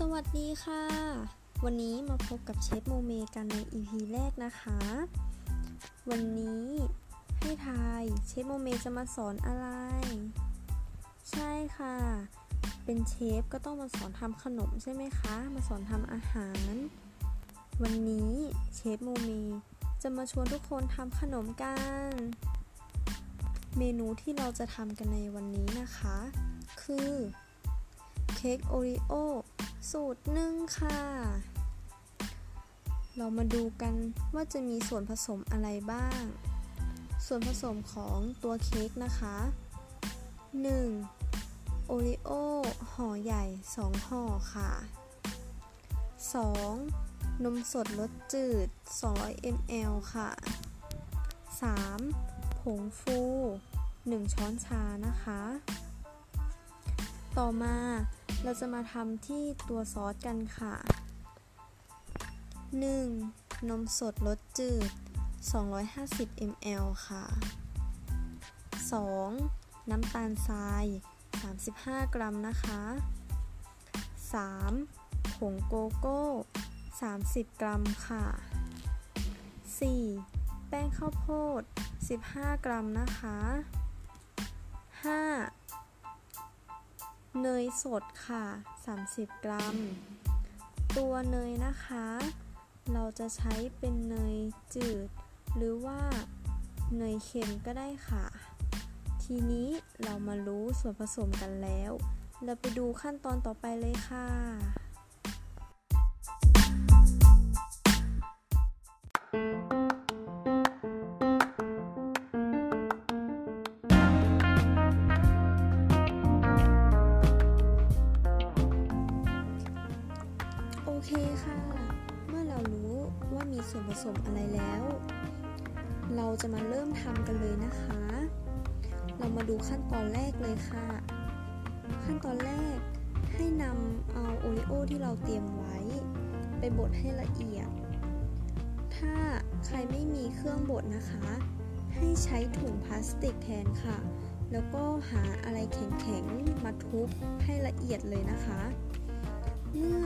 สวัสดีค่ะ วันนี้มาพบกับเชฟโมเมกันใน EP แรกนะคะ วันนี้ให้ทายเชฟโมเมจะมาสอนอะไร ใช่ค่ะ เป็นเชฟก็ต้องมาสอนทำขนมใช่ไหมคะ มาสอนทำอาหาร วันนี้เชฟโมเมจะมาชวนทุกคนทำขนมกัน เมนูที่เราจะทำกันในวันนี้นะคะ คือเค้กโอริโอ สูตรหนึ่งค่ะ เรามาดูกันว่าจะมีส่วนผสมอะไรบ้าง ส่วนผสมของตัวเค้กนะคะ 1. โอริโอห่อใหญ่ 2 ห่อค่ะ 2. นมสดรสจืด 200 ml ค่ะ 3. ผงฟู 1 ช้อนชานะคะ ต่อมาเราจะมาทำที่ตัวซอสกันค่ะ 1. นมสดรสจืด 250 ml ค่ะ 2. น้ำตาลทราย 35 กรัมนะคะ 3. ผงโกโก้ 30 กรัมค่ะ 4. แป้งข้าวโพด 15 กรัมนะคะ 5. เนยสดค่ะ 30 กรัม ตัวเนยนะคะ เราจะใช้เป็นเนยจืด หรือว่าเนยเค็มก็ได้ค่ะ ทีนี้เรามารู้ส่วนผสมกันแล้ว เราไปดูขั้นตอนต่อไปเลยค่ะ ส่วนผสมอะไรแล้ว เราจะมาเริ่มทำกันเลยนะคะ เรามาดูขั้นตอนแรกเลยค่ะ ขั้นตอนแรกให้นำเอาโอริโอที่เราเตรียมไว้ ไปบดให้ละเอียด ถ้าใครไม่มีเครื่องบดนะคะ ให้ใช้ถุงพลาสติกแทนค่ะ แล้วก็หาอะไรแข็งๆมาทุบให้ละเอียดเลยนะคะ เมื่อ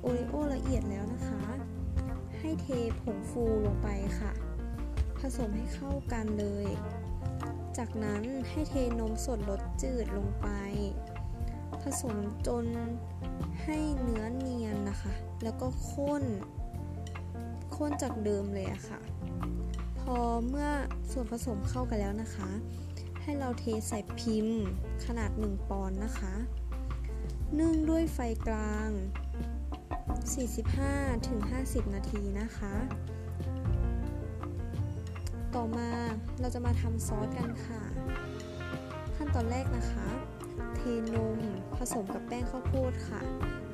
โอริโอละเอียดแล้วนะคะ ให้เทผงฟูลงไปค่ะ ผสมให้เข้ากันเลย จากนั้นให้เทนมสดรสจืดลงไป ผสมจนให้เนื้อเนียนนะคะ แล้วก็ข้น ข้นจากเดิมเลยอะค่ะ พอเมื่อส่วนผสมเข้ากันแล้วนะคะ ให้เราเทใส่พิมพ์ขนาด 1 ปอนด์นะคะ นึ่งด้วยไฟกลาง 45-50 นาทีนะคะ ต่อมาเราจะมาทำซอสกันค่ะ ขั้นตอนแรกนะคะ เทนมผสมกับแป้งข้าวโพดค่ะ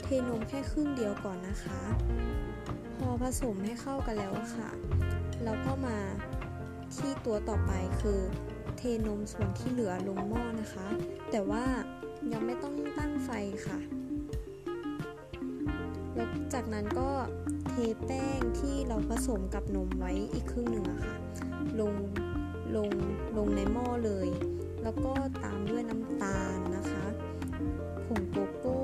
เทนมแค่ครึ่งเดียวก่อนนะคะ พอผสมให้เข้ากันแล้วค่ะ เราก็มาที่ตัวต่อไปคือ เทนมส่วนที่เหลือลงหม้อนะคะ แต่ว่ายังไม่ จากนั้นก็เทแป้งที่เราผสมกับนมไว้อีกครึ่งหนึ่งอะค่ะ ลงลงลงในหม้อเลย แล้วก็ตามด้วยน้ำตาลนะคะผงโกโก้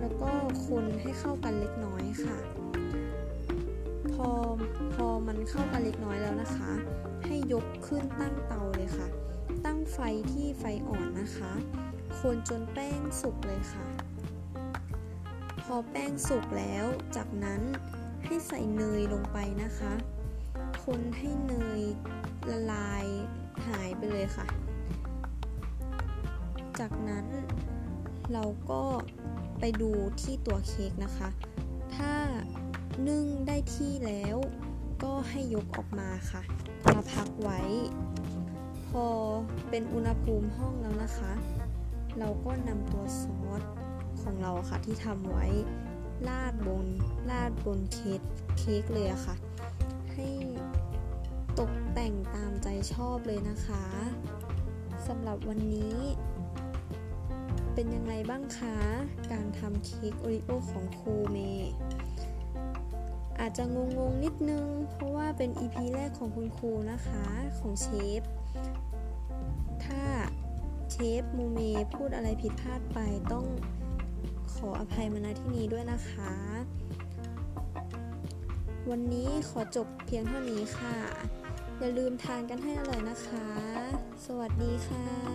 แล้วก็คนให้เข้ากันเล็กน้อยค่ะ พอพอมันเข้ากันเล็กน้อยแล้วนะคะ ให้ยกขึ้นตั้งเตาเลยค่ะ ตั้งไฟที่ไฟอ่อนนะคะ คนจนแป้งสุกเลยค่ะ อแป้งสุกแล้ว จากนั้นให้ใส่เนยลงไปนะคะ คนให้เนยละลายหายไปเลยค่ะ จากนั้นเราก็ไปดูที่ตัวเค้กนะคะ ถ้านึ่งได้ที่แล้วก็ให้ยกออกมาค่ะ มาพักไว้ พอเป็นอุณหภูมิห้องแล้วนะคะ เราก็นำตัวซอส ของเราค่ะที่ทำไว้ลาดบนลาดบนเค้กเค้กเลยอะค่ะ ให้ตกแต่งตามใจชอบเลยนะคะสำหรับวันนี้ เป็นยังไงบ้างคะ การทำเค้กโอริโอของครูเมย์อาจจะงงๆนิดนึง เพราะว่าเป็น EP แรกของคุณครูนะคะของเชฟ ถ้าเชฟมูเมพูดอะไรผิดพลาดไปต้อง ขออภัยมาณที่นี้ด้วยนะคะ วันนี้ขอจบเพียงเท่านี้ค่ะ อย่าลืมทานกันให้อร่อยนะคะ สวัสดีค่ะ